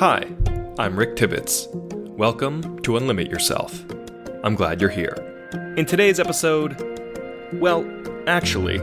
Hi, I'm Rick Tibbetts. Welcome to Unlimit Yourself. I'm glad you're here. In today's episode, well, actually,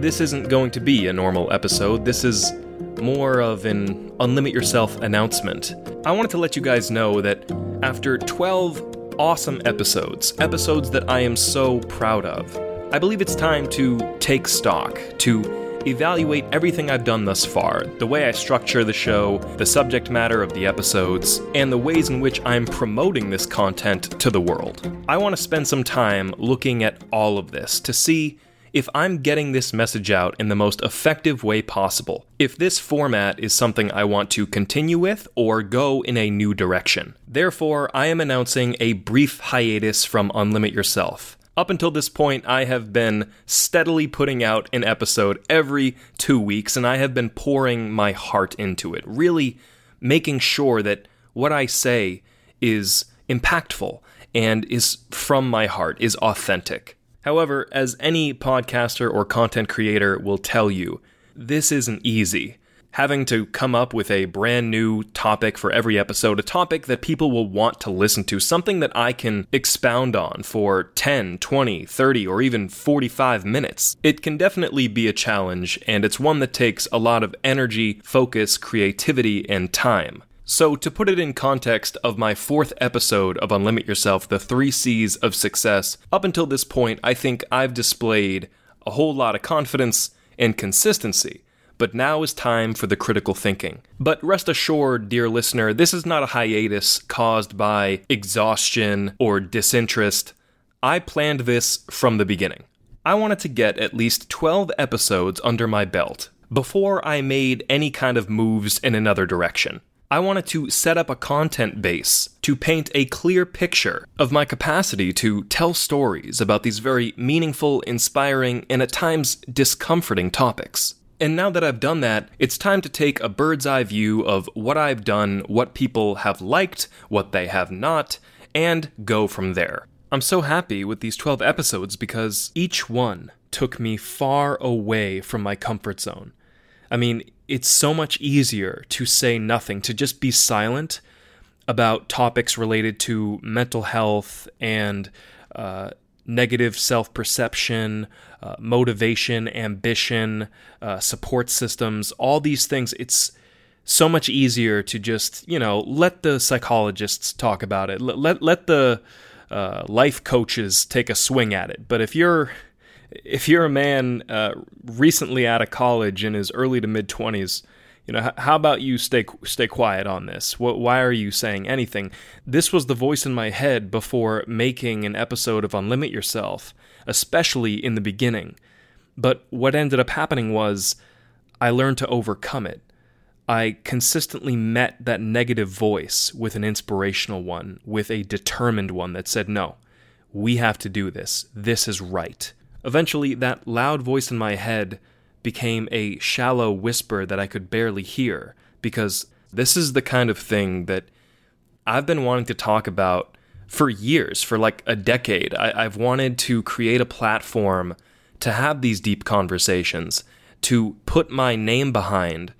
this isn't going to be a normal episode. This is more of an Unlimit Yourself announcement. I wanted to let you guys know that after 12 awesome episodes, episodes that I am so proud of, I believe it's time to take stock, to evaluate everything I've done thus far the way I structure the show, the subject matter of the episodes, and the ways in which I'm promoting this content to the world. I want to spend some time looking at all of this to see if I'm getting this message out in the most effective way possible, if this format is something I want to continue with or go in a new direction. Therefore, I am announcing a brief hiatus from Unlimit Yourself. Up until this point, I have been steadily putting out an episode every two weeks, and I have been pouring my heart into it, really making sure that what I say is impactful and is from my heart, is authentic. However, as any podcaster or content creator will tell you, this isn't easy having to come up with a brand new topic for every episode, a topic that people will want to listen to, something that I can expound on for 10, 20, 30, or even 45 minutes. It can definitely be a challenge, and it's one that takes a lot of energy, focus, creativity, and time. So, to put it in context of my fourth episode of Unlimit Yourself, the three C's of success, up until this point, I think I've displayed a whole lot of confidence and consistency but now is time for the critical thinking. But rest assured, dear listener, this is not a hiatus caused by exhaustion or disinterest. I planned this from the beginning. I wanted to get at least 12 episodes under my belt before I made any kind of moves in another direction. I wanted to set up a content base to paint a clear picture of my capacity to tell stories about these very meaningful, inspiring, and at times discomforting topics. And now that I've done that, it's time to take a bird's eye view of what I've done, what people have liked, what they have not, and go from there. I'm so happy with these 12 episodes because each one took me far away from my comfort zone. I mean, it's so much easier to say nothing, to just be silent about topics related to mental health and uh, negative self perception, uh, motivation, ambition, uh, support systems, all these things. It's so much easier to just, you know, let the psychologists talk about it. Let, let, let the uh, life coaches take a swing at it. But if you're if you're a man uh, recently out of college in his early to mid 20s, you know, how about you stay stay quiet on this? Why are you saying anything? This was the voice in my head before making an episode of Unlimit Yourself, especially in the beginning. But what ended up happening was I learned to overcome it. I consistently met that negative voice with an inspirational one, with a determined one that said, No, we have to do this. This is right. Eventually, that loud voice in my head became a shallow whisper that I could barely hear because this is the kind of thing that I've been wanting to talk about for years, for like a decade. I, have wanted to create a platform to have these deep conversations, to put my name behind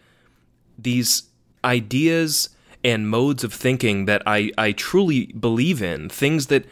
these ideas and modes of thinking that I, I truly believe in, things that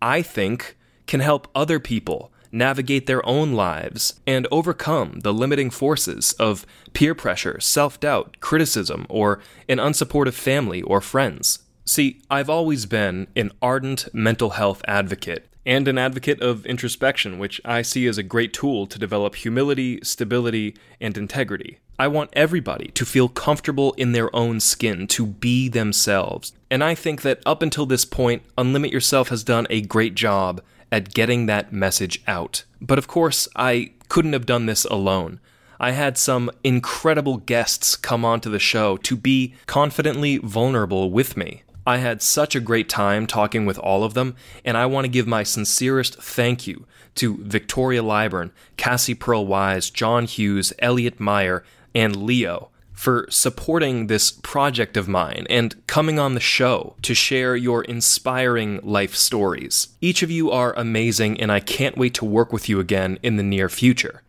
I think can help other people navigate their own lives, and overcome the limiting forces of peer pressure, self doubt, criticism, or an unsupportive family or friends. See, I've always been an ardent mental health advocate and an advocate of introspection, which I see as a great tool to develop humility, stability, and integrity. I want everybody to feel comfortable in their own skin, to be themselves. And I think that up until this point, Unlimit Yourself has done a great job at getting that message out. But of course, I couldn't have done this alone. I had some incredible guests come onto the show to be confidently vulnerable with me. I had such a great time talking with all of them, and I want to give my sincerest thank you to Victoria Lyburn, Cassie Pearl Wise, John Hughes, Elliot Meyer, and Leo for supporting this project of mine and coming on the show to share your inspiring life stories. Each of you are amazing, and I can't wait to work with you again in the near future.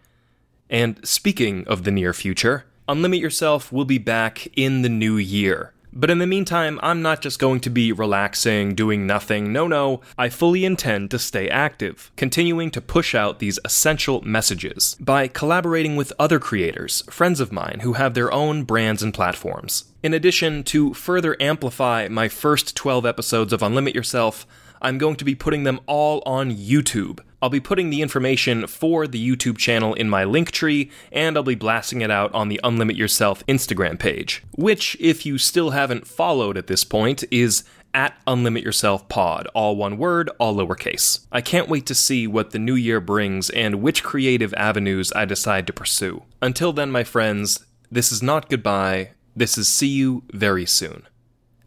And speaking of the near future, Unlimit Yourself will be back in the new year. But in the meantime, I'm not just going to be relaxing, doing nothing. No, no, I fully intend to stay active, continuing to push out these essential messages by collaborating with other creators, friends of mine who have their own brands and platforms. In addition, to further amplify my first 12 episodes of Unlimit Yourself, I'm going to be putting them all on YouTube. I'll be putting the information for the YouTube channel in my Linktree, and I'll be blasting it out on the Unlimit Yourself Instagram page, which, if you still haven't followed at this point, is at Unlimit Yourself Pod, all one word, all lowercase. I can't wait to see what the new year brings and which creative avenues I decide to pursue. Until then, my friends, this is not goodbye, this is see you very soon.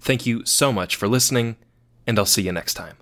Thank you so much for listening, and I'll see you next time.